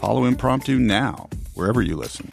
Follow Impromptu now, wherever you listen.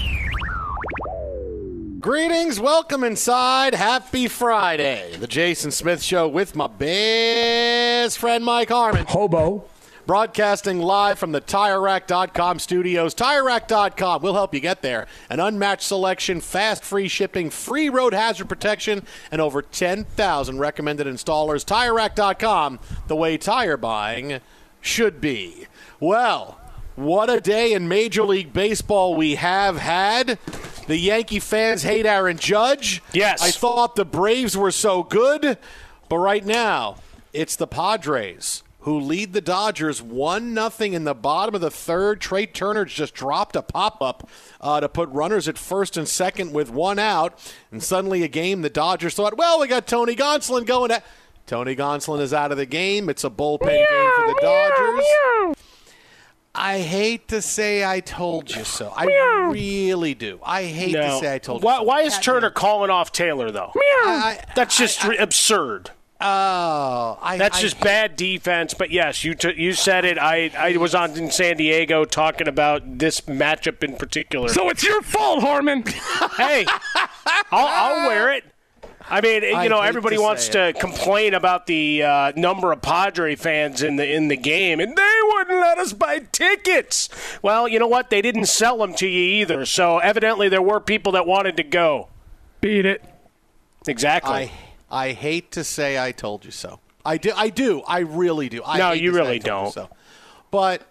Greetings, welcome inside. Happy Friday. The Jason Smith Show with my best friend Mike Harmon. Hobo. Broadcasting live from the TireRack.com studios. TireRack.com will help you get there. An unmatched selection, fast free shipping, free road hazard protection, and over 10,000 recommended installers. TireRack.com, the way tire buying should be. Well, what a day in Major League Baseball we have had. The Yankee fans hate Aaron Judge. Yes. I thought the Braves were so good, but right now it's the Padres who lead the Dodgers 1 nothing in the bottom of the third. Trea Turner just dropped a pop up uh, to put runners at first and second with one out. And suddenly a game the Dodgers thought, well, we got Tony Gonsolin going. At- Tony Gonsolin is out of the game. It's a bullpen game for the Dodgers. I hate to say I told you so. I really do. I hate to say I told why, you so. Why is Turner calling off Taylor, though? I- That's just I- I- absurd. Oh, I, That's I- just bad defense. But yes, you t- you said it. I, I was on in San Diego talking about this matchup in particular. So it's your fault, Harmon. hey, I'll, I'll wear it. I mean, I you know, everybody to wants say to complain about the uh, number of Padre fans in the in the game, and they wouldn't let us buy tickets. Well, you know what? They didn't sell them to you either. So evidently there were people that wanted to go. Beat it. Exactly. I I hate to say I told you so. I do. I do. I really do. I No, you really I told you don't. So. But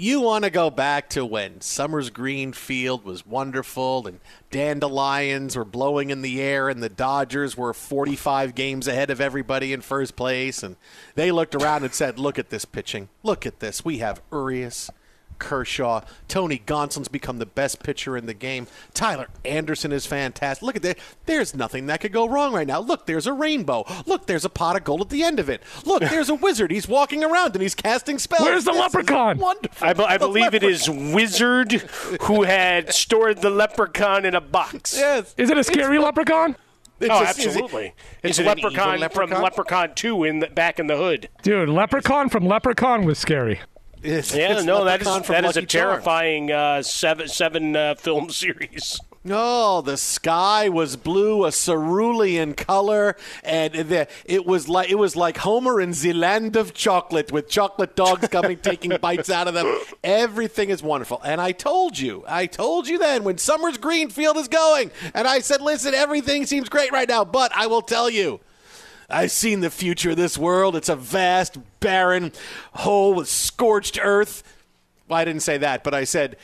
you want to go back to when Summers Green Field was wonderful and dandelions were blowing in the air and the Dodgers were 45 games ahead of everybody in first place and they looked around and said, "Look at this pitching. Look at this. We have Urias, Kershaw, Tony Gonsolin's become the best pitcher in the game. Tyler Anderson is fantastic. Look at that. There's nothing that could go wrong right now. Look, there's a rainbow. Look, there's a pot of gold at the end of it. Look, there's a wizard. He's walking around and he's casting spells. Where's the This leprechaun? Wonderful. I, be- I The believe it is. Wizard who had stored the leprechaun in a box. Yes. Is it a scary It's- leprechaun? it's oh, a- is it- absolutely. is it's it a an evil leprechaun, from leprechaun? Leprechaun 2 in the, back in the hood. Dude, leprechaun from Leprechaun was scary. It's- Yeah, it's no, that is Leprechaun from that is a terrifying uh, seven seven uh, film series. Oh, the sky was blue, a cerulean color, and the, it was like it was like Homer in the land of chocolate, with chocolate dogs coming, taking bites out of them. Everything is wonderful, and I told you, I told you then when Summers Greenfield is going, and I said, listen, everything seems great right now, but I will tell you. I've seen the future of this world. It's a vast, barren hole with scorched earth. Well, I didn't say that, but I said,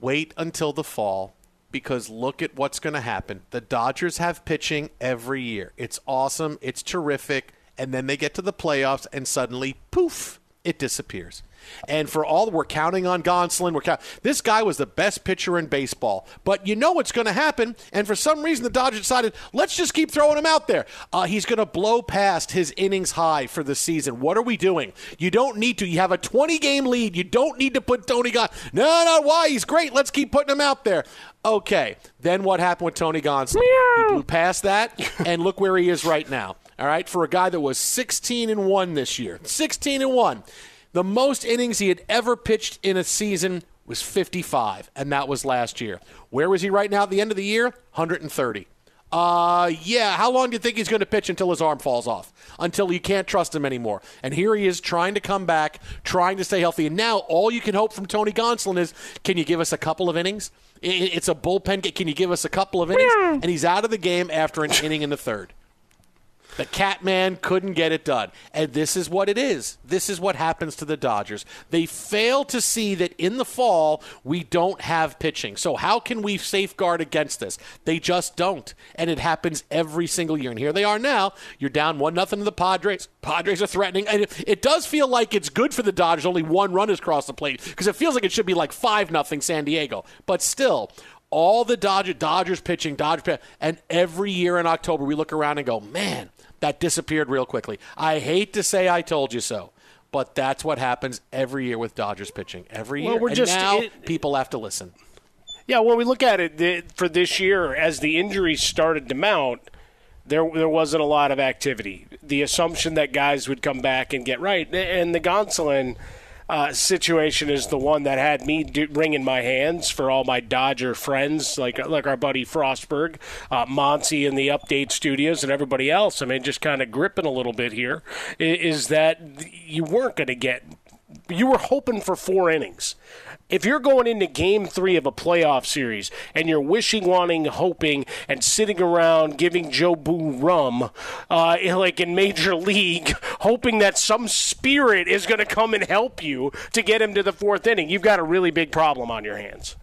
wait until the fall because look at what's going to happen. The Dodgers have pitching every year. It's awesome, it's terrific, and then they get to the playoffs and suddenly poof, it disappears. And for all we're counting on Gonsolin, we're count- this guy was the best pitcher in baseball. But you know what's going to happen, and for some reason the Dodgers decided let's just keep throwing him out there. Uh, he's going to blow past his innings high for the season. What are we doing? You don't need to. You have a 20 game lead. You don't need to put Tony Gon. No, no, why? He's great. Let's keep putting him out there. Okay, then what happened with Tony Gonsolin? He blew past that, and look where he is right now. All right, for a guy that was 16 and one this year, 16 and one. The most innings he had ever pitched in a season was 55, and that was last year. Where was he right now at the end of the year? 130. Uh, yeah. How long do you think he's going to pitch until his arm falls off? Until you can't trust him anymore. And here he is trying to come back, trying to stay healthy. And now all you can hope from Tony Gonsolin is, can you give us a couple of innings? It's a bullpen. Can you give us a couple of innings? And he's out of the game after an inning in the third. The Catman couldn't get it done. And this is what it is. This is what happens to the Dodgers. They fail to see that in the fall, we don't have pitching. So, how can we safeguard against this? They just don't. And it happens every single year. And here they are now. You're down 1 nothing to the Padres. Padres are threatening. And it, does feel like it's good for the Dodgers. Only one run has crossed the plate because it feels like it should be like 5 nothing San Diego. But still, all the Dodger, Dodgers pitching, Dodgers and every year in October we look around and go, man, that disappeared real quickly. I hate to say I told you so, but that's what happens every year with Dodgers pitching. Every year, Well, we're and just- now it- people have to listen. Yeah, when we look at it the, for this year, as the injuries started to mount, there there wasn't a lot of activity. The assumption that guys would come back and get right, and the Gonsolin uh, situation is the one that had me do, wringing my hands for all my Dodger friends, like like our buddy Frostberg, uh, Monty in the Update Studios, and everybody else. I mean, just kind of gripping a little bit here is is that you weren't going to get. You were hoping for four innings if you're going into game three of a playoff series and you're wishing, wanting, hoping, and sitting around giving Jobu rum, uh, like in Major League, hoping that some spirit is going to come and help you to get him to the fourth inning, you've got a really big problem on your hands.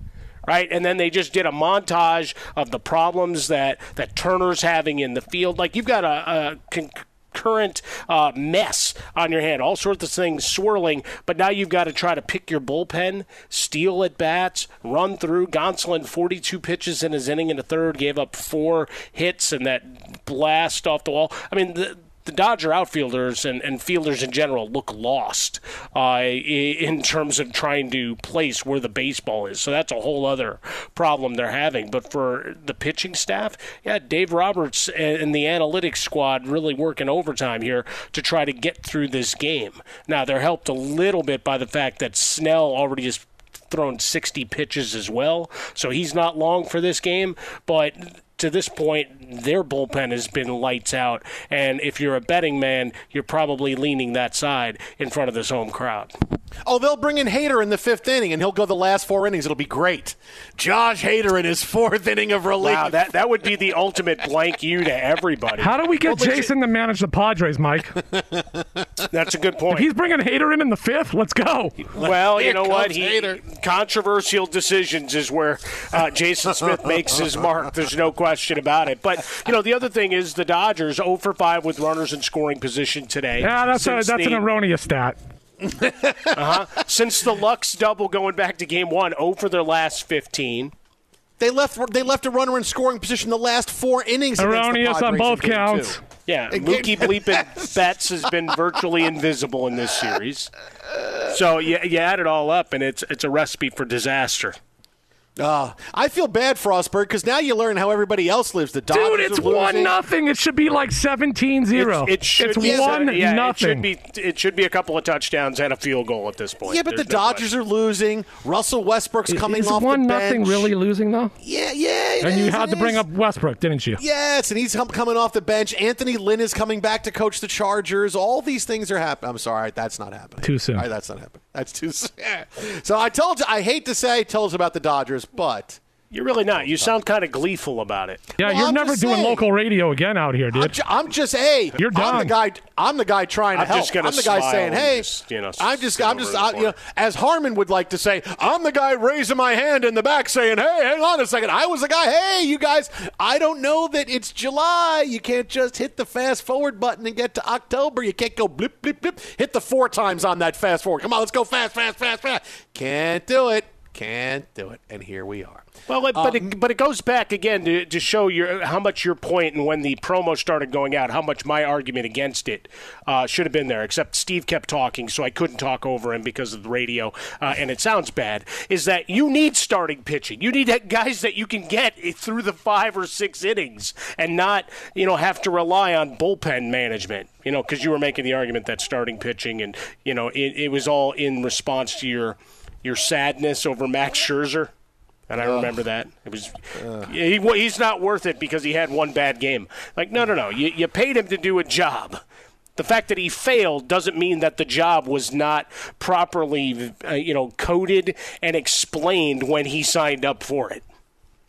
Right, and then they just did a montage of the problems that that Turner's having in the field. Like you've got a, a con- current uh, mess on your hand, all sorts of things swirling. But now you've got to try to pick your bullpen, steal at bats, run through. Gonsolin, 42 pitches in his inning in the third, gave up four hits and that blast off the wall. I mean, the, the Dodger outfielders and, and fielders in general look lost uh, in terms of trying to place where the baseball is. So that's a whole other problem they're having. But for the pitching staff, yeah, Dave Roberts and the analytics squad really working overtime here to try to get through this game. Now, they're helped a little bit by the fact that Snell already has thrown 60 pitches as well, so he's not long for this game. But to this point, their bullpen has been lights out. And if you're a betting man, you're probably leaning that side in front of this home crowd. Oh, they'll bring in Hader in the fifth inning, and he'll go the last four innings. It'll be great. Josh Hader in his fourth inning of relief. Wow, that, that would be the ultimate blank you to everybody. How do we get well, Jason to manage the Padres, Mike? That's a good point. If he's bringing Hader in in the fifth, let's go. Well, you know what? He, controversial decisions is where uh, Jason Smith makes his mark. There's no question about it. But, you know, the other thing is the Dodgers 0 for 5 with runners in scoring position today. Yeah, that's, a, that's the, an erroneous stat uh-huh. Since the Lux double going back to game one, 0 for their last 15. They left. They left a runner in scoring position the last four innings. Erroneous on both counts. Yeah, Mookie Bleeping Betts has been virtually invisible in this series. So you, you add it all up, and it's it's a recipe for disaster. Uh, I feel bad for Frostberg because now you learn how everybody else lives. The Dodgers Dude, it's one nothing. It should be like 17-0. It, it should it's be one yeah, nothing. It should be. It should be a couple of touchdowns and a field goal at this point. Yeah, but There's the no Dodgers question. are losing. Russell Westbrook's coming Is off one the bench. It's one nothing really losing though? Yeah, yeah. And is, you had to bring up Westbrook, didn't you? Yes, and he's coming off the bench. Anthony Lynn is coming back to coach the Chargers. All these things are happening. I'm sorry, that's not happening. Too soon. Right, that's not happening. That's too soon. so I told you. I hate to say, tell us about the Dodgers, but you're really not. You sound kind of gleeful about it. Yeah, well, you're I'm never doing saying. local radio again out here, dude. I'm, ju- I'm just, hey, you're done. I'm the guy. I'm the guy trying to I'm help. Just gonna I'm the guy saying, hey, just, you know, I'm just, I'm just, I, you know, as Harmon would like to say, I'm the guy raising my hand in the back saying, hey, hang on a second. I was the guy. Hey, you guys, I don't know that it's July. You can't just hit the fast forward button and get to October. You can't go blip, blip, blip. Hit the four times on that fast forward. Come on, let's go fast, fast, fast, fast. Can't do it. Can't do it. And here we are. Well, but um, it, but it goes back again to, to show your how much your point and when the promo started going out, how much my argument against it uh, should have been there. Except Steve kept talking, so I couldn't talk over him because of the radio, uh, and it sounds bad. Is that you need starting pitching? You need guys that you can get through the five or six innings, and not you know have to rely on bullpen management. You know, because you were making the argument that starting pitching and you know it, it was all in response to your your sadness over Max Scherzer and I remember that it was he, he's not worth it because he had one bad game. Like no, no, no. You, you paid him to do a job. The fact that he failed doesn't mean that the job was not properly, uh, you know, coded and explained when he signed up for it.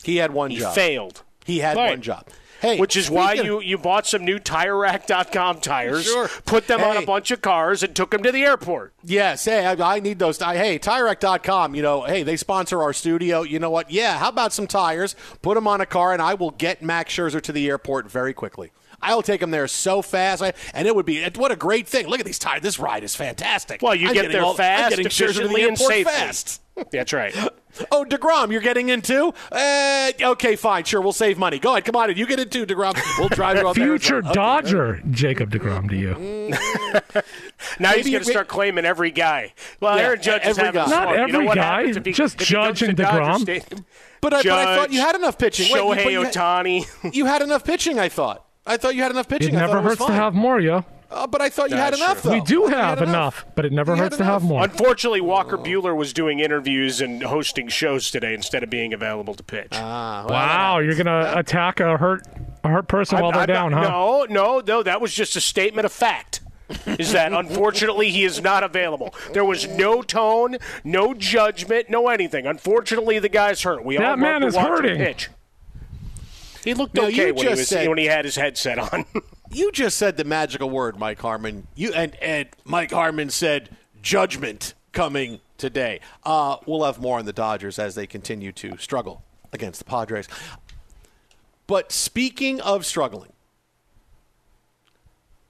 He had one he job. failed. He had right. one job. Hey, Which is why you, you bought some new TireRack.com tires, sure. put them hey. on a bunch of cars, and took them to the airport. Yes. Hey, I, I need those. I, hey, TireRack.com, you know, hey, they sponsor our studio. You know what? Yeah, how about some tires? Put them on a car, and I will get Max Scherzer to the airport very quickly. I'll take him there so fast, and it would be what a great thing. Look at these tires. This ride is fantastic. Well, you I'm get there all, fast, efficiently, and safely. Fast. That's right. Oh, DeGrom, you're getting in too? Uh, okay, fine. Sure, we'll save money. Go ahead. Come on. You get in too, DeGrom. We'll drive you up Future okay, Dodger right. Jacob DeGrom to you. now Maybe he's going to start claiming every guy. Well, yeah, Aaron Judge every is guy. Not every you know guy. He, just Judge and DeGrom. But I, but I, thought you had enough pitching. Shohei Wait, you, Ohtani. You had enough pitching, I thought. I thought you had enough pitching. It never hurts it to have more, yo. Uh, but I thought you had enough, though. We do have enough. enough. but it never you hurts to have more. Unfortunately, Walker oh. Buehler was doing interviews and hosting shows today instead of being available to pitch. Ah, well, wow, you're gonna attack a hurt a hurt person I'm, while they're I'm down, huh? No, no, no. That was just a statement of fact. is that unfortunately he is not available. There was no tone, no judgment, no anything. Unfortunately, the guy's hurt. We that all man is hurting. Pitch. He looked no, okay when he, was, said, when he had his headset on. you just said the magical word, Mike Harmon. You and, and Mike Harmon said judgment coming today. Uh, we'll have more on the Dodgers as they continue to struggle against the Padres. But speaking of struggling,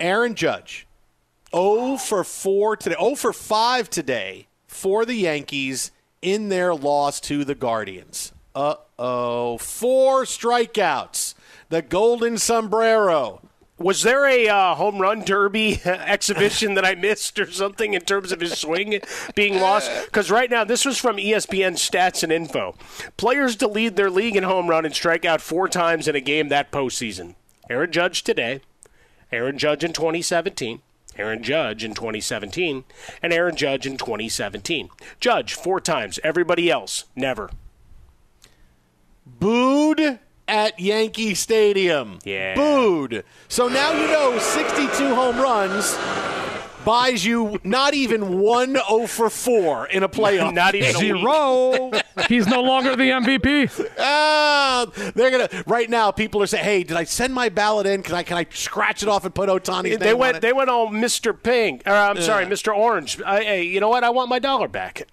Aaron Judge, 0 for 4 today, 0 for 5 today for the Yankees in their loss to the Guardians. Uh oh, four strikeouts. The Golden Sombrero. Was there a uh, home run derby exhibition that I missed or something in terms of his swing being lost? Because right now, this was from ESPN Stats and Info. Players to lead their league in home run and strike out four times in a game that postseason. Aaron Judge today, Aaron Judge in 2017, Aaron Judge in 2017, and Aaron Judge in 2017. Judge four times. Everybody else, never booed at Yankee Stadium. Yeah. Booed. So now you know 62 home runs buys you not even one 0 for 4 in a playoff. not even zero. He's no longer the MVP. Ah, they're gonna right now. People are saying, "Hey, did I send my ballot in? Can I can I scratch it off and put Ohtani?" they went they went all Mr. Pink. Or I'm sorry, Mr. Orange. I, hey, you know what? I want my dollar back.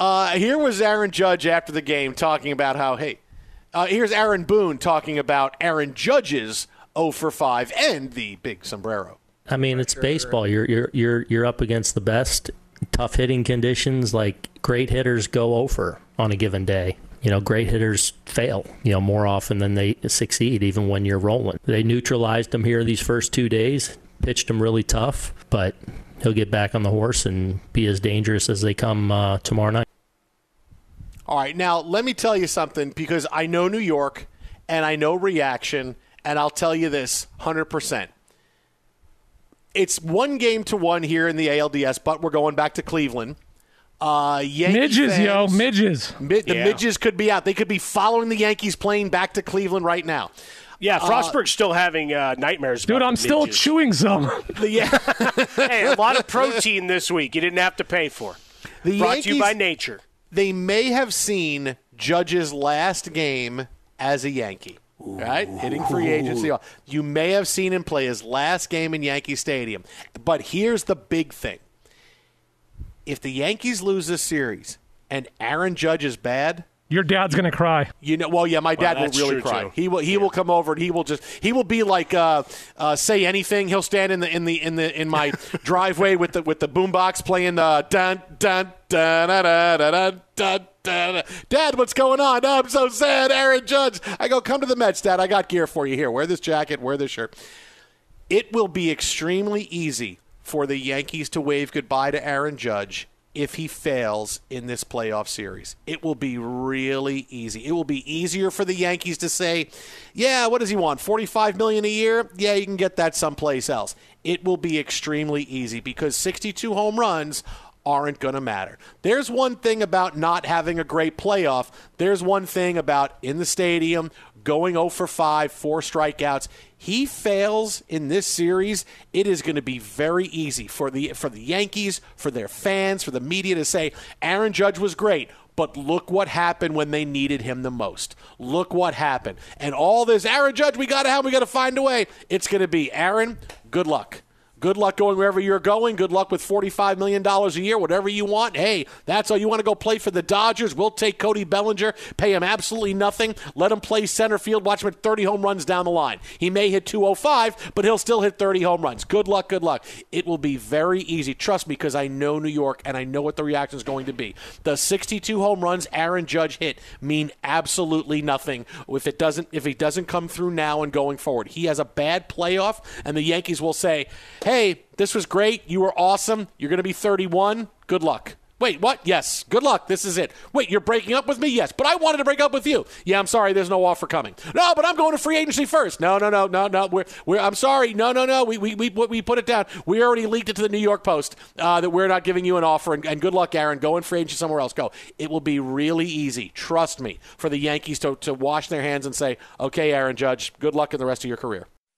Uh, here was Aaron Judge after the game talking about how hey. Uh, here's Aaron Boone talking about Aaron Judge's 0 for 5 and the big sombrero. I mean, it's baseball. You're you're you're you're up against the best. Tough hitting conditions, like great hitters go over on a given day. You know, great hitters fail, you know, more often than they succeed, even when you're rolling. They neutralized him here these first two days, pitched him really tough, but he'll get back on the horse and be as dangerous as they come uh, tomorrow night. All right, now let me tell you something because I know New York and I know reaction, and I'll tell you this 100% it's one game to one here in the ALDS, but we're going back to Cleveland. Uh, Yankee midges, fans, yo, midges. Mid, the Yeah. midges could be out. They could be following the Yankees playing back to Cleveland right now. Yeah, Frostberg's still having uh, nightmares. Dude, about I'm the still midges. chewing some. The, yeah, hey, a lot of protein this week. You didn't have to pay for. the Brought Yankees, to you by nature. They may have seen Judge's last game as a Yankee. Right, hitting free agency. You may have seen him play his last game in Yankee Stadium, but here's the big thing: if the Yankees lose this series and Aaron Judge is bad, Your dad's gonna cry. You know, well, yeah, my dad will really cry. too. He will. He will come over and he will just. He will be like, uh, uh, say anything. He'll stand in the in the in the in my driveway with the with the boombox playing the dun dun dun dun dun dun dun. dun. Dad, what's going on? Oh, I'm so sad. Aaron Judge. I go, come to the Mets, Dad. I got gear for you here. Wear this jacket. Wear this shirt. It will be extremely easy for the Yankees to wave goodbye to Aaron Judge if he fails in this playoff series. It will be really easy. It will be easier for the Yankees to say, "Yeah, what does he want? 45 million a year? Yeah, you can get that someplace else." It will be extremely easy because 62 home runs aren't going to matter. There's one thing about not having a great playoff. There's one thing about in the stadium going 0 for 5, four strikeouts. He fails in this series, it is going to be very easy for the for the Yankees, for their fans, for the media to say Aaron Judge was great. But look what happened when they needed him the most. Look what happened. And all this Aaron Judge, we got to have, we got to find a way. It's going to be Aaron, good luck. Good luck going wherever you're going. Good luck with $45 million a year, whatever you want. Hey, that's all you want to go play for the Dodgers. We'll take Cody Bellinger, pay him absolutely nothing, let him play center field, watch him hit 30 home runs down the line. He may hit 205, but he'll still hit 30 home runs. Good luck, good luck. It will be very easy. Trust me, because I know New York and I know what the reaction is going to be. The 62 home runs Aaron Judge hit mean absolutely nothing if it doesn't if he doesn't come through now and going forward. He has a bad playoff, and the Yankees will say, "Hey, this was great. You were awesome. You're going to be 31. Good luck." Wait, what? Yes. Good luck. This is it. Wait, you're breaking up with me? Yes. But I wanted to break up with you. Yeah, I'm sorry. There's no offer coming. No, but I'm going to free agency first. No, no, no, no, no. We're, we're, I'm sorry. No, no, no. We, we, we, we put it down. We already leaked it to the New York Post uh, that we're not giving you an offer. And, and good luck, Aaron. Go in free agency somewhere else. Go. It will be really easy. Trust me for the Yankees to, to wash their hands and say, okay, Aaron Judge, good luck in the rest of your career.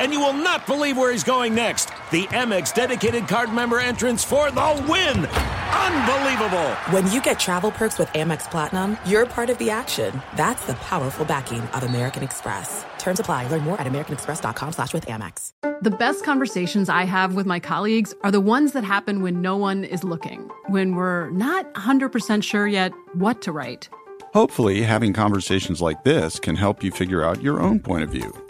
And you will not believe where he's going next. The Amex dedicated card member entrance for the win! Unbelievable! When you get travel perks with Amex Platinum, you're part of the action. That's the powerful backing of American Express. Terms apply. Learn more at americanexpress.com slash with Amex. The best conversations I have with my colleagues are the ones that happen when no one is looking, when we're not 100% sure yet what to write. Hopefully, having conversations like this can help you figure out your own point of view.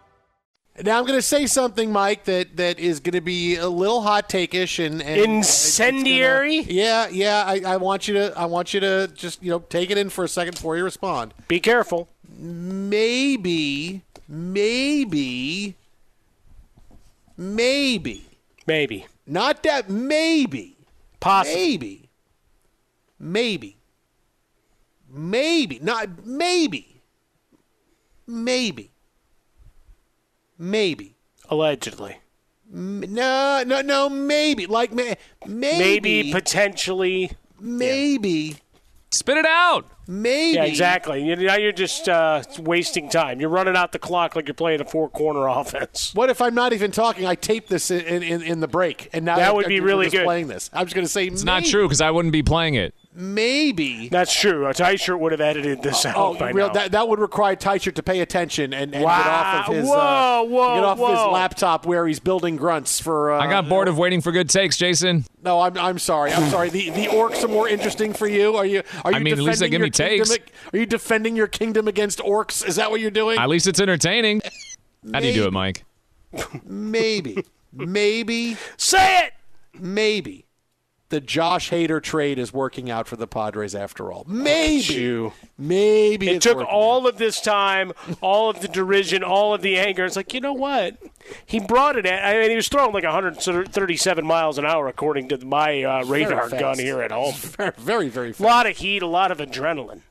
Now I'm going to say something, Mike, that, that is going to be a little hot take-ish and, and incendiary. Gonna, yeah, yeah. I, I want you to I want you to just you know take it in for a second before you respond. Be careful. Maybe, maybe, maybe, maybe. Not that maybe. Possibly. Maybe. Maybe. Maybe. Not maybe. Maybe Maybe. Allegedly. No, no, no. Maybe. Like maybe. Maybe potentially. Maybe. Yeah. Spit it out. Maybe. Yeah, exactly. Now you're just uh, wasting time. You're running out the clock like you're playing a four corner offense. What if I'm not even talking? I tape this in, in, in the break, and now that would be really good. Playing this, I'm just going to say it's maybe. not true because I wouldn't be playing it. Maybe that's true. A Teichert would have edited this oh, out oh, by real, now. That, that would require Teichert to pay attention and, and wow. get off of his whoa, uh, whoa, get off whoa. his laptop where he's building grunts for. Uh, I got bored of waiting for good takes, Jason. No, I'm, I'm sorry. I'm sorry. The the orcs are more interesting for you. Are you? Are you I mean, at least they give me takes. Are you defending your kingdom against orcs? Is that what you're doing? At least it's entertaining. How do you do it, Mike? Maybe. Maybe. Say it. Maybe. The Josh Hader trade is working out for the Padres after all. Maybe. Maybe it took all of this time, all of the derision, all of the anger. It's like, you know what? He brought it at, I mean, he was throwing like 137 miles an hour, according to my uh, radar gun here at home. Very, very, very fast. A lot of heat, a lot of adrenaline,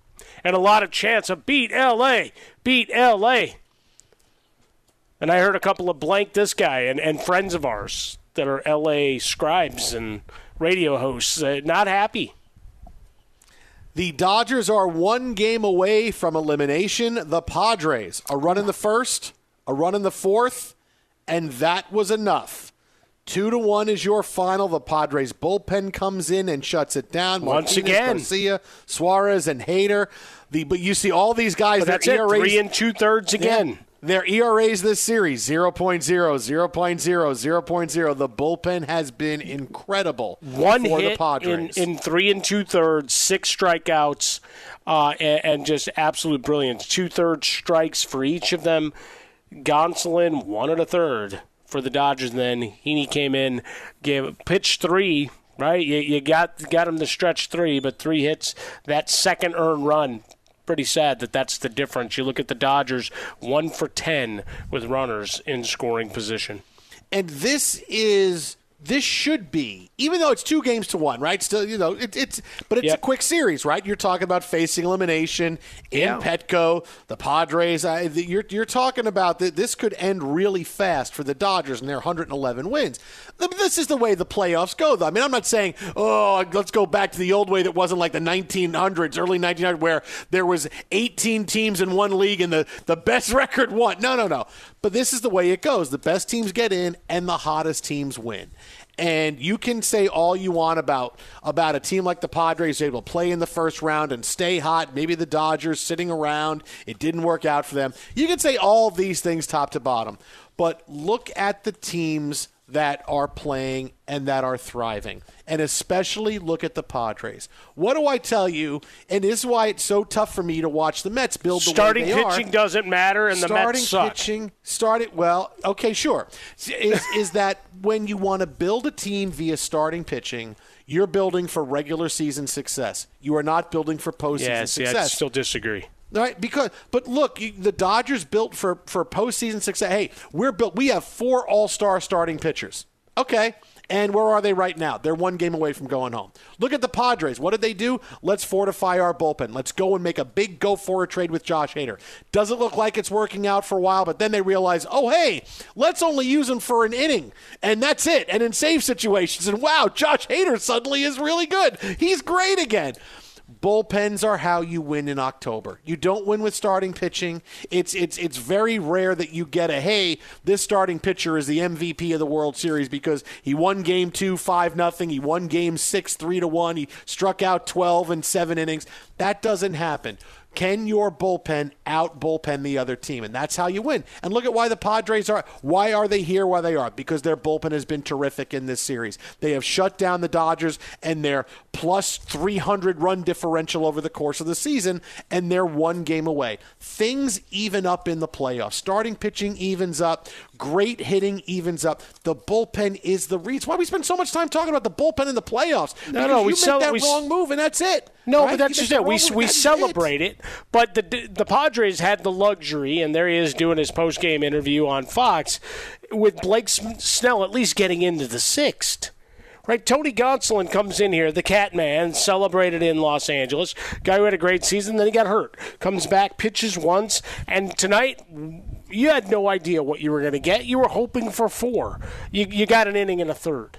and a lot of chance of beat LA, beat LA. And I heard a couple of blank this guy and, and friends of ours that are LA scribes and radio hosts uh, not happy. The Dodgers are one game away from elimination. The Padres, a run in the first, a run in the fourth, and that was enough. Two to one is your final. The Padres bullpen comes in and shuts it down. Once Martinez, again, Garcia, Suarez, and Hader. The but you see all these guys. But that's it. ERAs, Three and two thirds again. Yeah. Their ERAs this series 0.0, 0.0, 0.0. The bullpen has been incredible One for hit the Padres. In, in three and two thirds, six strikeouts, uh, and, and, just absolute brilliance. Two thirds strikes for each of them. Gonsolin, one and a third for the Dodgers. And then Heaney came in, gave pitch three. Right, you, you got got him to stretch three, but three hits. That second earned run pretty sad that that's the difference. You look at the Dodgers, one for 10 with runners in scoring position. And this is this should be, even though it's two games to one, right? Still, you know, it, it's but it's yep. a quick series, right? You're talking about facing elimination in yeah. Petco, the Padres. I, the, you're you're talking about that this could end really fast for the Dodgers and their 111 wins. This is the way the playoffs go, though. I mean, I'm not saying, oh, let's go back to the old way that wasn't like the 1900s, early 1900s, where there was 18 teams in one league and the the best record won. No, no, no. But this is the way it goes. The best teams get in, and the hottest teams win. And you can say all you want about about a team like the Padres able to play in the first round and stay hot. Maybe the Dodgers sitting around, it didn't work out for them. You can say all these things top to bottom. But look at the teams that are playing and that are thriving. And especially look at the Padres. What do I tell you? And this is why it's so tough for me to watch the Mets build the starting way they pitching are. doesn't matter, and starting the Mets suck. Starting pitching, starting well. Okay, sure. Is, is that when you want to build a team via starting pitching? You're building for regular season success. You are not building for postseason yeah, success. I still disagree. Right, because but look, you, the Dodgers built for for postseason success. Hey, we're built. We have four All Star starting pitchers. Okay. And where are they right now? They're one game away from going home. Look at the Padres. What did they do? Let's fortify our bullpen. Let's go and make a big go for a trade with Josh Hader. Doesn't look like it's working out for a while, but then they realize, oh, hey, let's only use him for an inning. And that's it. And in save situations. And wow, Josh Hader suddenly is really good. He's great again bullpens are how you win in October. You don't win with starting pitching. It's it's it's very rare that you get a hey, this starting pitcher is the MVP of the World Series because he won game 2 5 nothing, he won game 6 3 to 1, he struck out 12 in 7 innings. That doesn't happen. Can your bullpen out bullpen the other team? And that's how you win. And look at why the Padres are. Why are they here where they are? Because their bullpen has been terrific in this series. They have shut down the Dodgers and their plus 300 run differential over the course of the season, and they're one game away. Things even up in the playoffs. Starting pitching evens up. Great hitting evens up. The bullpen is the reason. Why we spend so much time talking about the bullpen in the playoffs? No, no, you we make sell, that we, wrong move, and that's it. No, right? but that's just it. We, we celebrate it. it. But the the Padres had the luxury, and there he is doing his post game interview on Fox with Blake Snell at least getting into the sixth. Right, Tony Gonsolin comes in here, the cat man, celebrated in Los Angeles. Guy who had a great season, then he got hurt. Comes back, pitches once, and tonight you had no idea what you were going to get. You were hoping for four. You, you got an inning and a third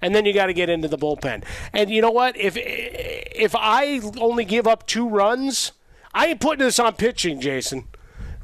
and then you got to get into the bullpen. And you know what? If if I only give up two runs, I ain't putting this on pitching, Jason.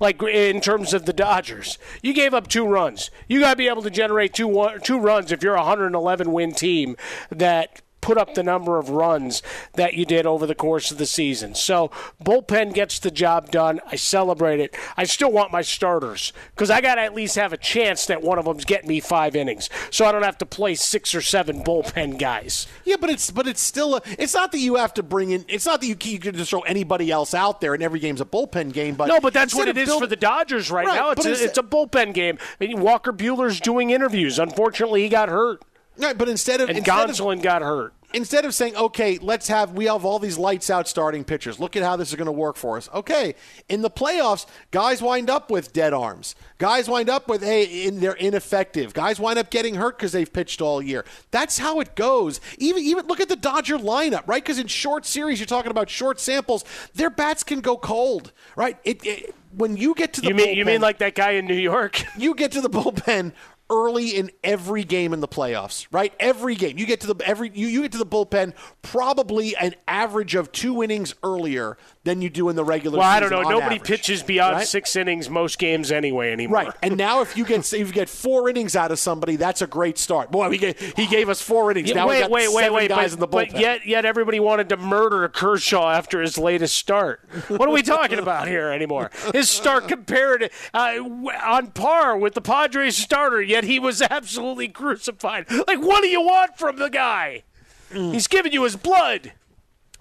Like in terms of the Dodgers, you gave up two runs. You got to be able to generate two two runs if you're a 111 win team that put up the number of runs that you did over the course of the season. So bullpen gets the job done. I celebrate it. I still want my starters because I got to at least have a chance that one of them's getting me five innings, so I don't have to play six or seven bullpen guys. Yeah, but it's but it's still a, it's not that you have to bring in. It's not that you, you can just throw anybody else out there and every game's a bullpen game. But no, but that's what it is build, for the Dodgers right, right now. It's a, it's a bullpen game. I mean, Walker Buehler's doing interviews. Unfortunately, he got hurt. Right, but instead of and instead Gonsolin of, got hurt. Instead of saying, "Okay, let's have we have all these lights out starting pitchers. Look at how this is going to work for us." Okay, in the playoffs, guys wind up with dead arms. Guys wind up with hey, in, they're ineffective. Guys wind up getting hurt because they've pitched all year. That's how it goes. Even even look at the Dodger lineup, right? Because in short series, you're talking about short samples. Their bats can go cold, right? It, it when you get to the you mean bullpen, you mean like that guy in New York? You get to the bullpen early in every game in the playoffs, right? Every game. You get to the every you, you get to the bullpen probably an average of two innings earlier than you do in the regular well, I don't know. Nobody average, pitches beyond right? six innings most games anyway anymore. Right. And now if you get if you get four innings out of somebody, that's a great start. Boy, he gave, he gave us four innings. Yeah, now wait, wait, wait, wait, guys but, in the bullpen. But yet yet everybody wanted to murder Kershaw after his latest start. What are we talking about here anymore? His start compared uh, on par with the Padres starter, yet he was absolutely crucified. Like what do you want from the guy? Mm. He's giving you his blood.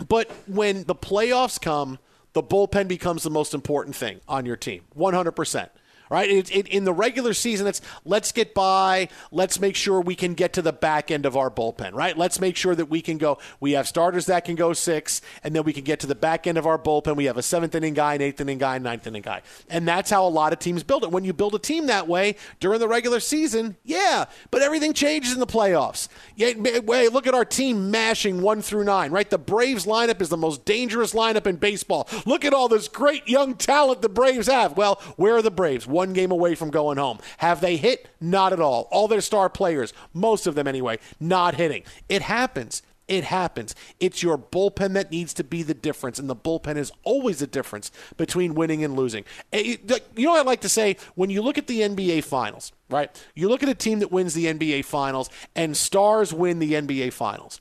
But when the playoffs come, the bullpen becomes the most important thing on your team. 100%. Right? It, it, in the regular season, it's let's get by, let's make sure we can get to the back end of our bullpen, right? Let's make sure that we can go. We have starters that can go six, and then we can get to the back end of our bullpen. We have a seventh inning guy, an eighth inning guy, ninth inning guy, and that's how a lot of teams build it. When you build a team that way during the regular season, yeah, but everything changes in the playoffs. Yeah, hey, look at our team mashing one through nine, right? The Braves lineup is the most dangerous lineup in baseball. Look at all this great young talent the Braves have. Well, where are the Braves? One game away from going home. Have they hit? Not at all. All their star players, most of them anyway, not hitting. It happens. It happens. It's your bullpen that needs to be the difference, and the bullpen is always the difference between winning and losing. Eh, you know what I like to say? When you look at the NBA Finals, right? You look at a team that wins the NBA Finals, and stars win the NBA Finals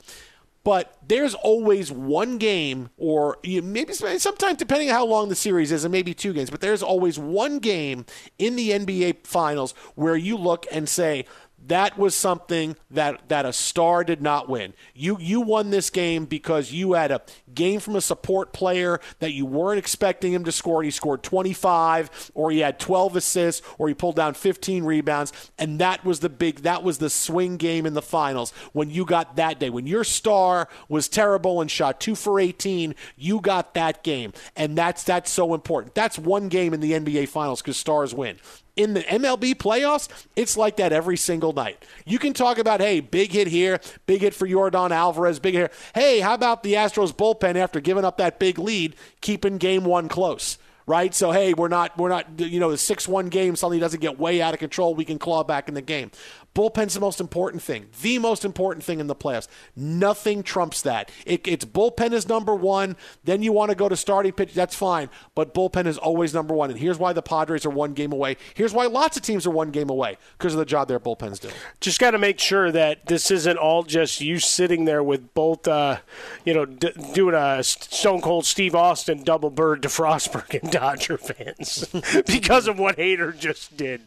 but there's always one game, or maybe sometimes depending on how long the series is, and maybe two games, but there's always one game in the NBA Finals where you look and say, that was something that that a star did not win. You you won this game because you had a game from a support player that you weren't expecting him to score. He scored 25 or he had 12 assists or he pulled down 15 rebounds and that was the big that was the swing game in the finals when you got that day. When your star was terrible and shot 2 for 18, you got that game. And that's that's so important. That's one game in the NBA finals cuz stars win in the MLB playoffs, it's like that every single night. You can talk about, hey, big hit here, big hit for Yordan Alvarez, big hit. Hey, how about the Astros bullpen after giving up that big lead, keeping game one close? Right, so hey, we're not, we're not, you know, the six-one game suddenly doesn't get way out of control. We can claw back in the game. Bullpen's the most important thing, the most important thing in the playoffs. Nothing trumps that. It, it's bullpen is number one. Then you want to go to starting pitch. That's fine, but bullpen is always number one. And here's why the Padres are one game away. Here's why lots of teams are one game away because of the job their bullpens do. Just got to make sure that this isn't all just you sitting there with both, uh, you know, d- doing a Stone Cold Steve Austin double bird to Frostburg and Dodger fans because of what Hader just did.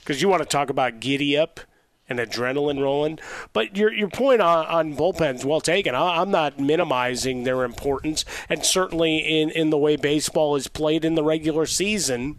Because you want to talk about giddy up and adrenaline rolling. But your your point on, on bullpens well taken. I, I'm not minimizing their importance, and certainly in in the way baseball is played in the regular season,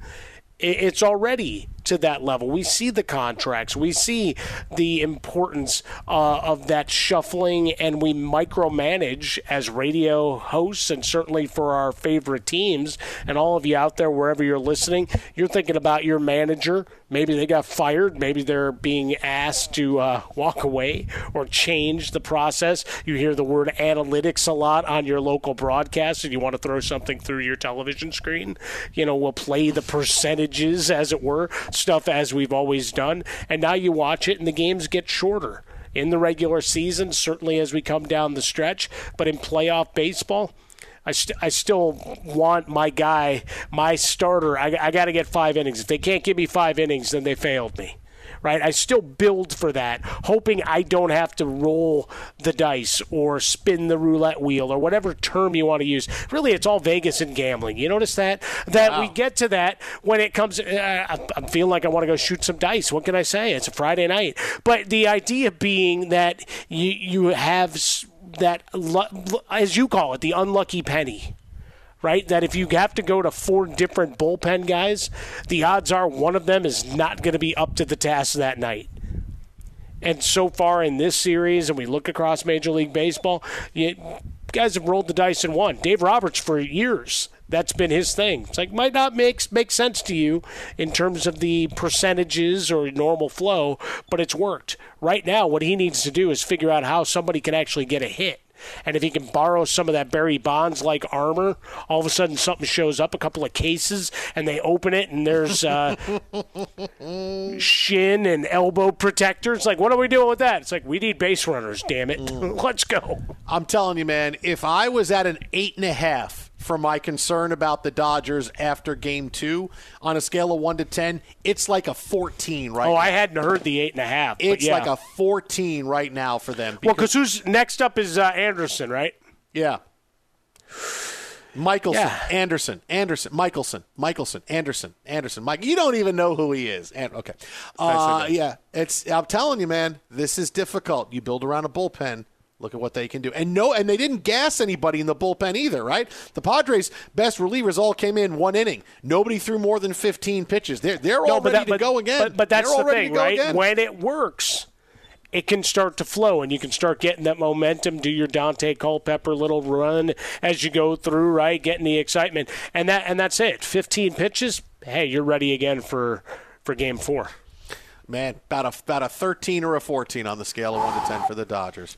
it's already to that level. We see the contracts, we see the importance uh, of that shuffling, and we micromanage as radio hosts, and certainly for our favorite teams. And all of you out there, wherever you're listening, you're thinking about your manager. Maybe they got fired. Maybe they're being asked to uh, walk away or change the process. You hear the word analytics a lot on your local broadcast, and you want to throw something through your television screen. You know, we'll play the percentages, as it were, stuff as we've always done. And now you watch it, and the games get shorter in the regular season, certainly as we come down the stretch. But in playoff baseball, I, st- I still want my guy, my starter. I, I got to get five innings. If they can't give me five innings, then they failed me right? I still build for that, hoping I don't have to roll the dice or spin the roulette wheel or whatever term you want to use. Really, it's all Vegas and gambling. You notice that? That wow. we get to that when it comes. Uh, I'm feeling like I want to go shoot some dice. What can I say? It's a Friday night. But the idea being that you you have that, as you call it, the unlucky penny right? That if you have to go to four different bullpen guys, the odds are one of them is not going to be up to the task that night. And so far in this series, and we look across Major League Baseball, you, guys have rolled the dice and won. Dave Roberts for years. That's been his thing. It's like might not make make sense to you in terms of the percentages or normal flow, but it's worked. Right now, what he needs to do is figure out how somebody can actually get a hit and if he can borrow some of that Barry Bonds like armor, all of a sudden something shows up, a couple of cases, and they open it, and there's uh, shin and elbow protectors. Like, what are we doing with that? It's like we need base runners. Damn it, let's go. I'm telling you, man. If I was at an eight and a half for my concern about the Dodgers after game two. On a scale of one to 10, it's like a 14 right Oh, now. I hadn't heard the eight and a half. It's yeah. like a 14 right now for them. Because, well, because who's next up is uh, Anderson, right? Yeah. Michelson, yeah. Anderson, Anderson, Michelson, Michelson, Anderson, Anderson, Mike. You don't even know who he is. And, okay, uh, yeah, it's. I'm telling you, man, this is difficult. You build around a bullpen Look at what they can do. And no, and they didn't gas anybody in the bullpen either, right? The Padres' best relievers all came in one inning. Nobody threw more than 15 pitches. They're they're No, all but ready that- but- to go again. But, but that's They're the thing, right? again. When it works, it can start to flow, and you can start getting that momentum. Do your Daunte Culpepper little run as you go through, right? Getting the excitement, and that and that's it. Fifteen pitches. Hey, you're ready again for for game four. Man, about a about a 13 or a 14 on the scale of 1 to 10 for the Dodgers.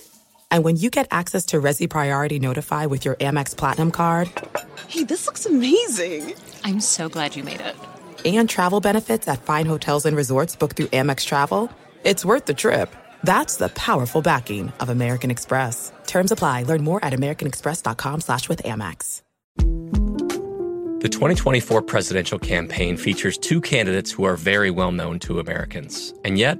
And when you get access to Resy Priority Notify with your Amex Platinum card Hey, this looks amazing! I'm so glad you made it. and travel benefits at fine hotels and resorts booked through Amex Travel, it's worth the trip. That's the powerful backing of American Express. Terms apply. Learn more at americanexpress.com slash with Amex. The 2024 presidential campaign features two candidates who are very well known to Americans. And yet,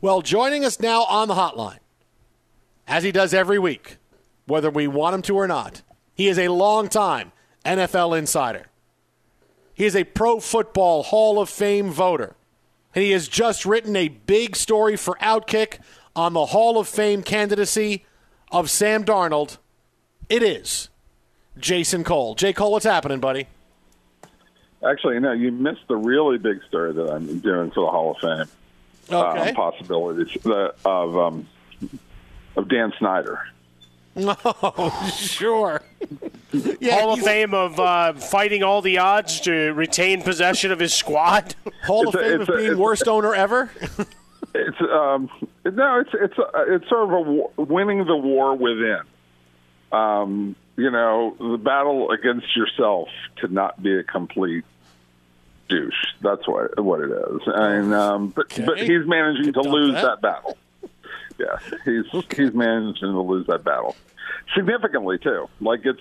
Well, joining us now on the hotline, as he does every week, whether we want him to or not, he is a long-time NFL insider. He is a Pro Football Hall of Fame voter. And he has just written a big story for Outkick on the Hall of Fame candidacy of Sam Darnold. It is Jason Cole. Jay Cole, what's happening, buddy? Actually, no, you missed the really big story that I'm doing for the Hall of Fame. Okay. Um, possibilities the, of um, of Dan Snyder. Oh, sure. Hall of Fame of uh, fighting all the odds to retain possession of his squad. Hall of a- Fame of a- being it's- worst owner ever. It's um, no, it's it's uh, it's sort of a war, winning the war within. Um, you know, the battle against yourself to not be a complete douche. That's what what it is. And um, but but he's managing to lose that. that battle. Yeah, he's he's managing to lose that battle significantly too. Like it's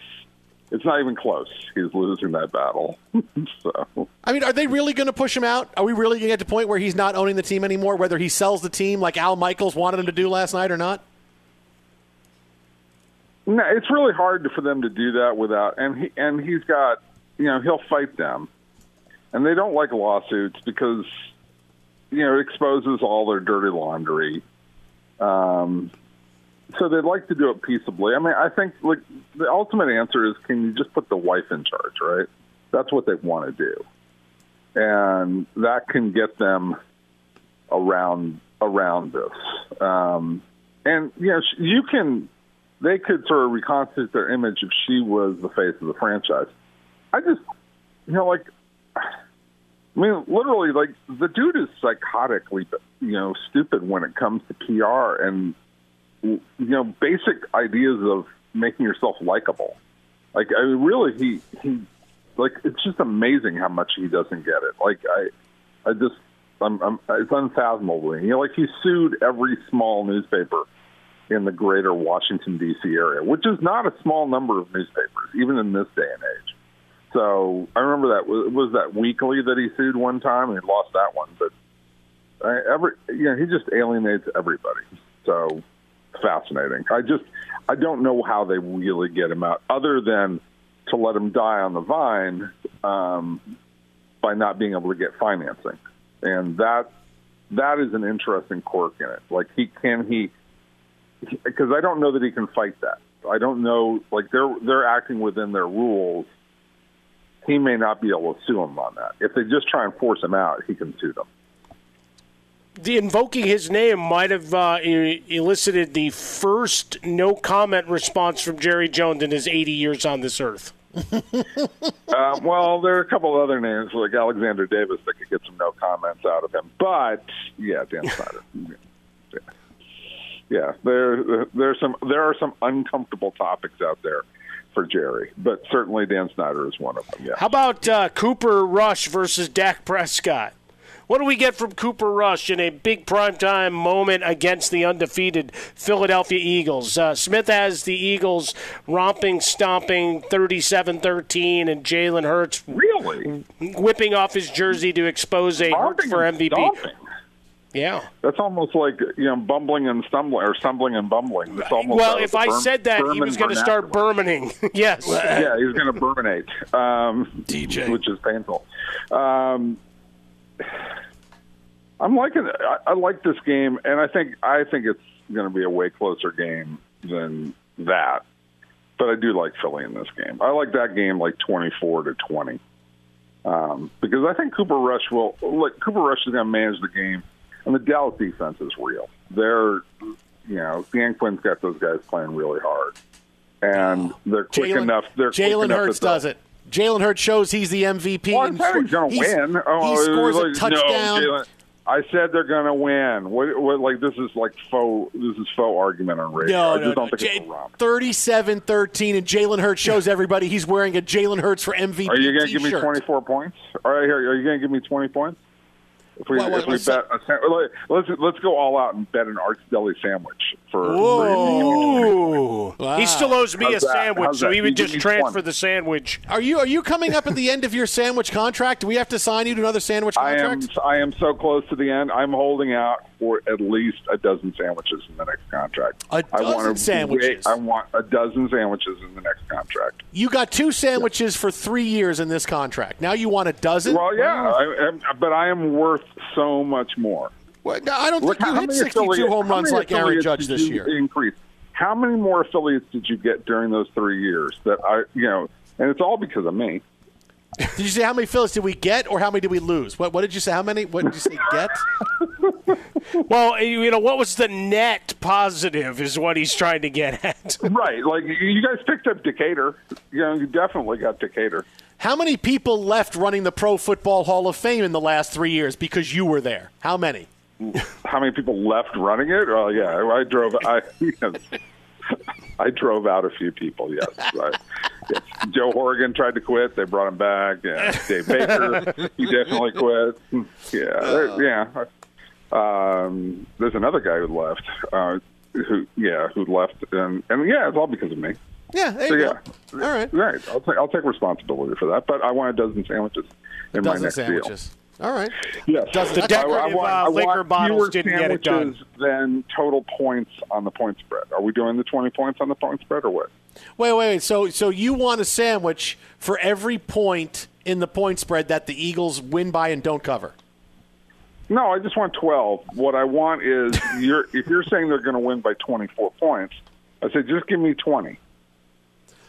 it's not even close. He's losing that battle. so I mean, are they really going to push him out? Are we really going to get to the point where he's not owning the team anymore, whether he sells the team like Al Michaels wanted him to do last night or not? No, it's really hard for them to do that without, and he and he's got, you know, he'll fight them, and they don't like lawsuits because, you know, it exposes all their dirty laundry. Um, so they'd like to do it peaceably. I mean, I think like the ultimate answer is, can you just put the wife in charge, right? That's what they want to do, and that can get them around around this. Um, and you know, you can they could sort of reconstitute their image if she was the face of the franchise. I just, you know, like, I mean, literally, like the dude is psychotically, you know, stupid when it comes to PR and you know basic ideas of making yourself likable. Like, I mean, really, he he, like, it's just amazing how much he doesn't get it. Like, I, I just, I'm, I'm it's unfathomable. You know, like he sued every small newspaper in the greater Washington D.C. area, which is not a small number of newspapers, even in this day and age. So I remember that was, was that weekly that he sued one time and he lost that one, but I, every you know he just alienates everybody. So fascinating. I just I don't know how they really get him out, other than to let him die on the vine um, by not being able to get financing, and that that is an interesting quirk in it. Like he can he because I don't know that he can fight that. I don't know like they're they're acting within their rules. He may not be able to sue them on that. If they just try and force him out, he can sue them the invoking his name might have uh, elicited the first no comment response from Jerry Jones in his 80 years on this earth. uh, well, there are a couple other names like Alexandra Davis that could get some no comments out of him, but yeah, Dan Snyder. yeah. yeah, there there's some there are some uncomfortable topics out there for Jerry, but certainly Dan Snyder is one of them. Yeah. How about uh, Cooper Rush versus Dak Prescott? What do we get from Cooper Rush in a big primetime moment against the undefeated Philadelphia Eagles? Uh, Smith has the Eagles romping, stomping 37 13, and Jalen Hurts really whipping off his jersey to expose a Hurts for MVP. Stomping. Yeah, that's almost like you know bumbling and stumbling or stumbling and bumbling. It's almost well, if I said that, he was going to start Bermaning. yes, yeah, he was going to Berminate, um, DJ, which is painful. Um, I'm liking. I, I like this game, and I think I think it's going to be a way closer game than that. But I do like Philly in this game. I like that game like 24 to 20. Um, because I think Cooper Rush will look. Cooper Rush is going to manage the game, and the Dallas defense is real. They're, you know, Dan Quinn's got those guys playing really hard, and they're quick Jalen, enough. They're Jalen Hurts does it. Jalen Hurts shows he's the MVP. Well, he's going to win. Oh, he scores a touchdown. No, I said they're going to win. What, what, like this is like faux. This is faux argument on radio. No, I just no, don't no. think J- it's a 37-13, and Jalen Hurts shows everybody he's wearing a Jalen Hurts for MVP. Are you going to give me twenty four points? All right, here. Are you going to give me twenty points? If we, What- what- if we what's bet, a, sa- let's let's go all out and bet an Arts Deli sandwich for. Whoa! He still owes me How's a that? sandwich, How's so that? he would just transfer 20. the sandwich. Are you are you coming up at the end of your sandwich contract? Do we have to sign you to another sandwich contract? I am I am so close to the end. I'm holding out for at least a dozen sandwiches in the next contract. A I want dozen to sandwiches? Wait, I want a dozen sandwiches in the next contract. You got two sandwiches for three years in this contract. Now you want a dozen? Well, yeah, I, am but I am worth so much more. Well, no, I don't Look, think you how hit many 62 home runs like Aaron Judge this year. Increase. How many more affiliates did you get during those three years? That I, you know, and it's all because of me. Did you say how many affiliates did we get, or how many did we lose? What, what did you say? How many? What did you say? Get? Well, you know, what was the net positive is what he's trying to get at. right, like you guys picked up Decatur. You know, you definitely got Decatur. How many people left running the Pro Football Hall of Fame in the last three years because you were there? How many? How many people left running it? Oh yeah, I drove. I yes. I drove out a few people. Yes, I, yes. Joe Horrigan tried to quit. They brought him back. Yeah, Dave Baker, he definitely quit. Yeah, there- yeah. Um, there's another guy who left. Uh, who yeah, who left, and and yeah, it's all because of me. Yeah, there So you yeah, go. All right. right. I'll take I'll take responsibility for that. But I want a dozen sandwiches in my dozen next sandwiches. deal. All right. Yes. Does- The that's- decorative I want, uh, I liquor want bottles fewer didn't get it done. sandwiches than total points on the point spread. Are we doing the 20 points on the point spread or what? Wait, wait, wait. So, so you want a sandwich for every point in the point spread that the Eagles win by and don't cover? No, I just want 12. What I want is you're if you're saying they're going to win by 24 points, I said just give me 20.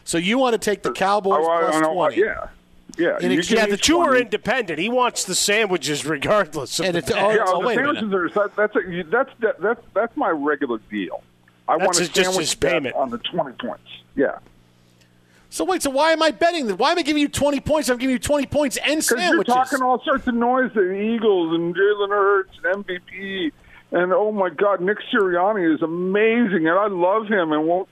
So you want to take the Cowboys Oh, I- plus I know, twenty? yeah. Yeah, And you it's- give Yeah, the two are independent. He wants the sandwiches regardless. And it's- bet. oh, yeah, oh, the wait a minute. sandwiches are that, that's a, that's that, that's that's my regular deal. I That's want a his- just his payment. on the 20 points. Yeah. So wait, so why am I betting that? Why am I giving you twenty points? I'm giving you twenty points and Because you're talking all sorts of noise, the Eagles and Jalen Hurts and MVP, and oh my God, Nick Sirianni is amazing, and I love him. And won't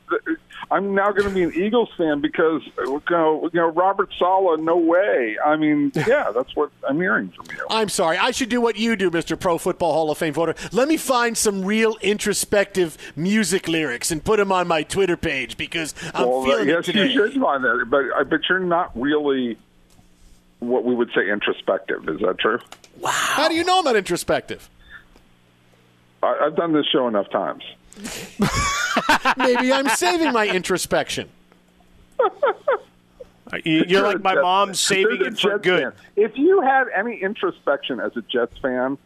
I'm now going to be an Eagles fan because you know, you know Robert Saleh, no way. I mean, yeah, that's what I'm hearing from you. I'm sorry. I should do what you do, Mr. Pro Football Hall of Fame voter. Let me find some real introspective music lyrics and put them on my Twitter page because I'm well, feeling yes, it you should find that, but uh, I bet you're not really what we would say introspective. Is that true? Wow. How do you know I'm not introspective? I, I've done this show enough times. Maybe I'm saving my introspection. Uh, you- You're like my Jets- mom saving There's it for Jets good. fan. If you had any introspection as a Jets fan,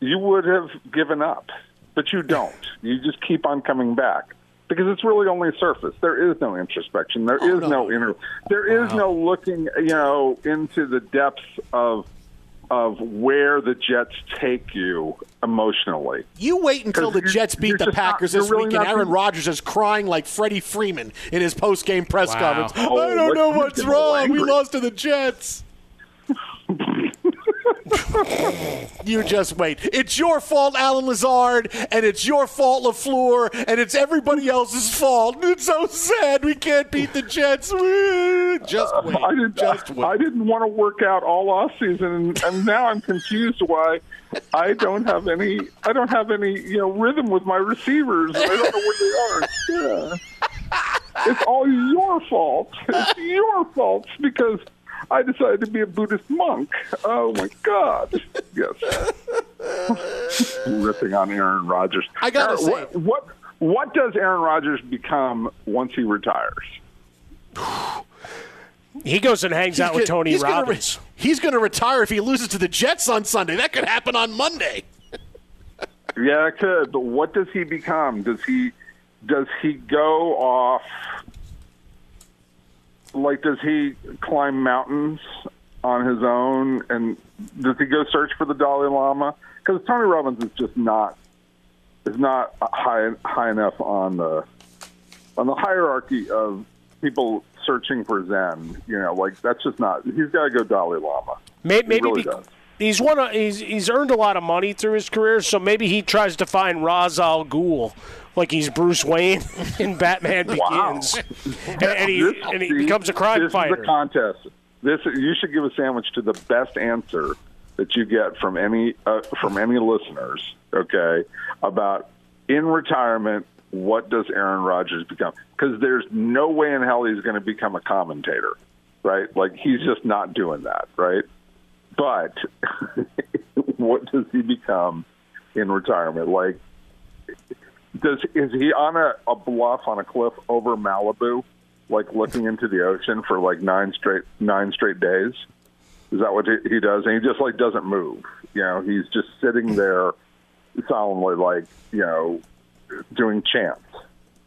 you would have given up, but you don't. You just keep on coming back because it's really only surface. There is no introspection. There oh, is no. inner. There is no looking, you know, into the depths of of where the Jets take you emotionally. You wait until the Jets beat the just not- Packers this really week, and Aaron Rodgers is crying like Freddie Freeman in his post-game press Wow. conference. Oh, I don't what- know what's getting a wrong. We lost to the Jets. you just wait. It's your fault, Allen Lazard, and it's your fault, LaFleur, and it's everybody else's fault. It's so sad we can't beat the Jets. Just wait. I didn't. Just wait. I didn't want to work out all off season, and, and now I'm confused why I don't have any. I don't have any, you know, rhythm with my receivers. I don't know where they are. Yeah. It's all your fault. It's your fault because I decided to be a Buddhist monk. Oh my God! Yes, ripping on Aaron Rodgers. I gotta Aaron, say- what, what what does Aaron Rodgers become once he retires? He goes and hangs out with gonna- Tony he's gonna re- Robbins. he's going to retire if he loses to the Jets on Sunday. That could happen on Monday. Yeah, it could. But what does he become? Does he does he go off? Like, does he climb mountains on his own? And does he go search for the Dalai Lama? Because Tony Robbins is just not is not high high enough on the on the hierarchy of people searching for Zen. You know, like that's just not. He's got to go Dalai Lama. Maybe, maybe really be- he's one. Of, he's he's earned a lot of money through his career, so maybe he tries to find Ra's al Ghul, like he's Bruce Wayne in Batman Begins, and, and he This- and he becomes a crime this fighter. is a contest. This you should give a sandwich to the best answer that you get from any uh, from any listeners. Okay, about in retirement, what does Aaron Rodgers become? Because there's no way in hell he's going to become a commentator, right? Like he's just not doing that, right? But what does he become in retirement? Like, does is he on a, a bluff on a cliff over Malibu, like looking into the ocean for like nine straight nine straight days? Is that what he, he does? And he just like doesn't move. You know, he's just sitting there solemnly, like you know, doing chants,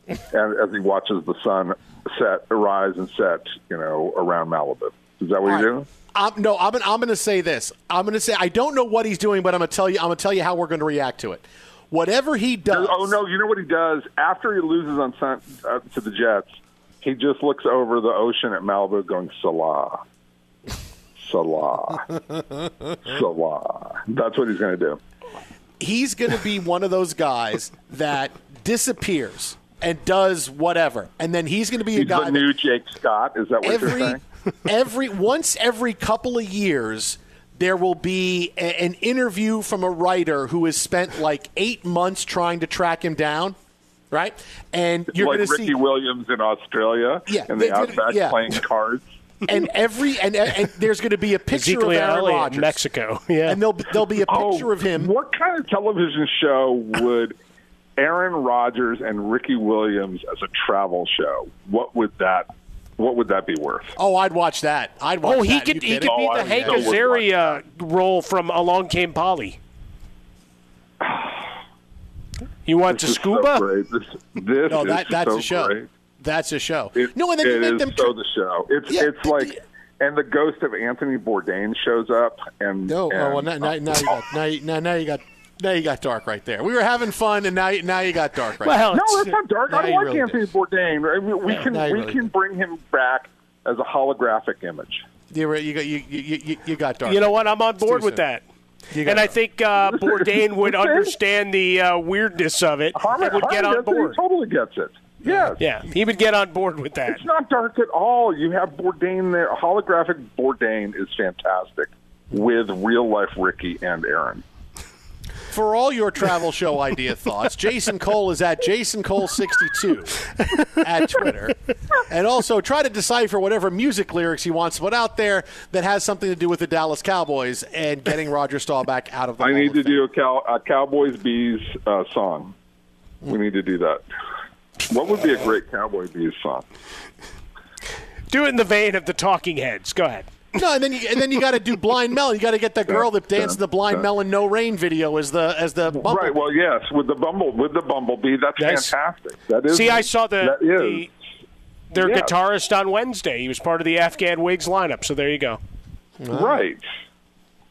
and as he watches the sun set, rise and set, you know, around Malibu. Is that what All he's right. doing? Um, no, I'm, I'm going to say this. I'm going to say I don't know what he's doing, but I'm going to tell you. I'm going to tell you how we're going to react to it. Whatever he does. Oh no! You know what he does after he loses on Sun, uh, to the Jets? He just looks over the ocean at Malibu, going Saleh, Saleh, Saleh. That's what he's going to do. He's going to be one of those guys that disappears and does whatever, and then he's going to be a guy the new Jake Scott. Is that what you're every saying? every once every couple of years there will be a, an interview from a writer who has spent like eight months trying to track him down, right? And you're like going to Ricky see Williams in Australia Yeah, in the outback yeah. playing cards. And every and, and there's going to be a picture Ezekiel of Aaron Elliott in Rodgers, Mexico. Yeah, and there'll be- there'll be a oh, picture Oh, of him. What kind of television show would Aaron Rodgers and Ricky Williams as a travel show? What would that? What would that be worth? Oh, I'd watch that. I'd watch Oh, he that. could he could be Oh, the I Hank so would watch Azaria role from Along Came Polly. You want to This is so scuba? great. This, this No, is that, that's so a show. great. That's a show. It, no, and then you make is them. so the show. It's Yeah, it's like, and the ghost of Anthony Bourdain shows up, and No, and, oh, well, now, now, now you got now, you- now, now you got now you got dark right there. We were having fun, and now you- now you got dark right. Well, there. no, that's not dark. Now I you like really Anthony Bourdain. I mean, we Yeah, can we really can do. bring him back as a holographic image. You, were, you got you, you, you, you got dark. You know what? I'm on board with soon. that. You got And I think uh, Bourdain would understand the uh, weirdness of it Harmon, and would get on gets it. board. He totally gets it. Yes. Yeah, he would get on board with that. It's not dark at all. You have Bourdain there. Holographic Bourdain is fantastic with real life Ricky and Aaron. For all your travel show idea thoughts, Jason Cole is at Jason Cole62 at Twitter. And also try to decipher whatever music lyrics he wants to put out there that has something to do with the Dallas Cowboys and getting Roger Staubach out of the I Hall need of to Fame. do a, cow, a Cowboys Bees uh, song. We need to do that. What would be a great Cowboy Bees song? Do it in the vein of the Talking Heads. Go ahead. No, and then you, and then you got to do Blind Melon. You got to get the girl that danced the Blind Melon No Rain video as the as the bumble. Right. Well, yes, with the bumble with the bumblebee, that's Yes. fantastic. That is. See, I saw the, that is. the their Yeah. guitarist on Wednesday. He was part of the Afghan Whigs lineup. So there you go. right.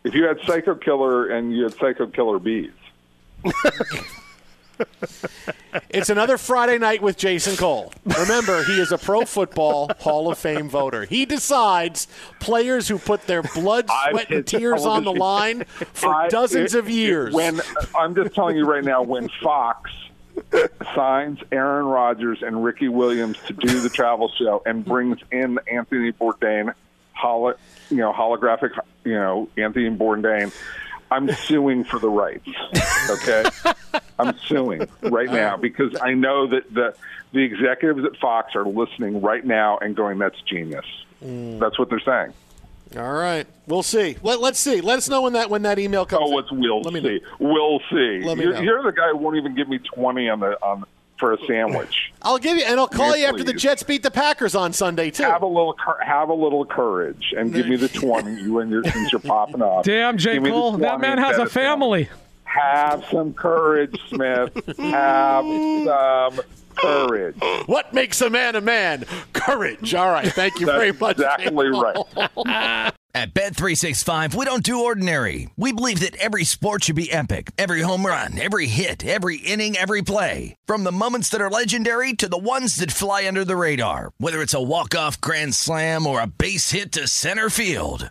If you had Psycho Killer and you had Psycho Killer Bees, It's another Friday night with Jason Cole. Remember, he is a Pro Football Hall of Fame voter. He decides players who put their blood, sweat, and tears on the line for I- dozens it- of years. When I'm just telling you right now, when Fox signs Aaron Rodgers and Ricky Williams to do the travel show and brings in Anthony Bourdain, holo, you know, holographic, you know, Anthony Bourdain, I'm suing for the rights. Okay, I'm suing right now because I know that the the executives at Fox are listening right now and going, "That's genius." Mm. That's what they're saying. All right, we'll see. Let, let's see. Let us know when that when that email comes. Oh, it's we'll Let me see. We'll see. Let me you're, know. you're the guy who won't even give me twenty on the on for a sandwich. I'll give you, and I'll call Yes, you after the. Jets beat the Packers on Sunday too. have a little have a little courage and give me the twenty. You and your since you're popping off. Damn, J. Give Cole. That man has a family. Have some courage, Smith. Have some courage. What makes a man a man? Courage. All right. Thank you very much. exactly right. At Bet365, we don't do ordinary. We believe that every sport should be epic. Every home run, every hit, every inning, every play. From the moments that are legendary to the ones that fly under the radar. Whether it's a walk-off grand slam or a base hit to center field.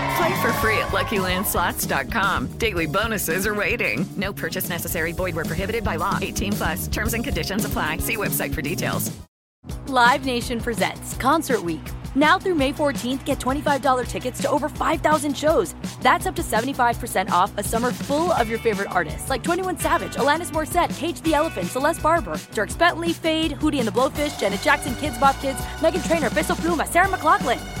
Play for free at LuckyLandSlots.com. Daily bonuses are waiting. No purchase necessary. Void were prohibited by law. 18 plus. Terms and conditions apply. See website for details. Live Nation presents Concert Week. Now through May 14th, get $25 tickets to over 5,000 shows. That's up to 75% off a summer full of your favorite artists like 21 Savage, Alanis Morissette, Cage the Elephant, Celeste Barber, Dierks Bentley, Fade, Hootie and the Blowfish, Janet Jackson, Kidz Bop Kids, Meghan Trainor, Peso Pluma, Sarah McLachlan.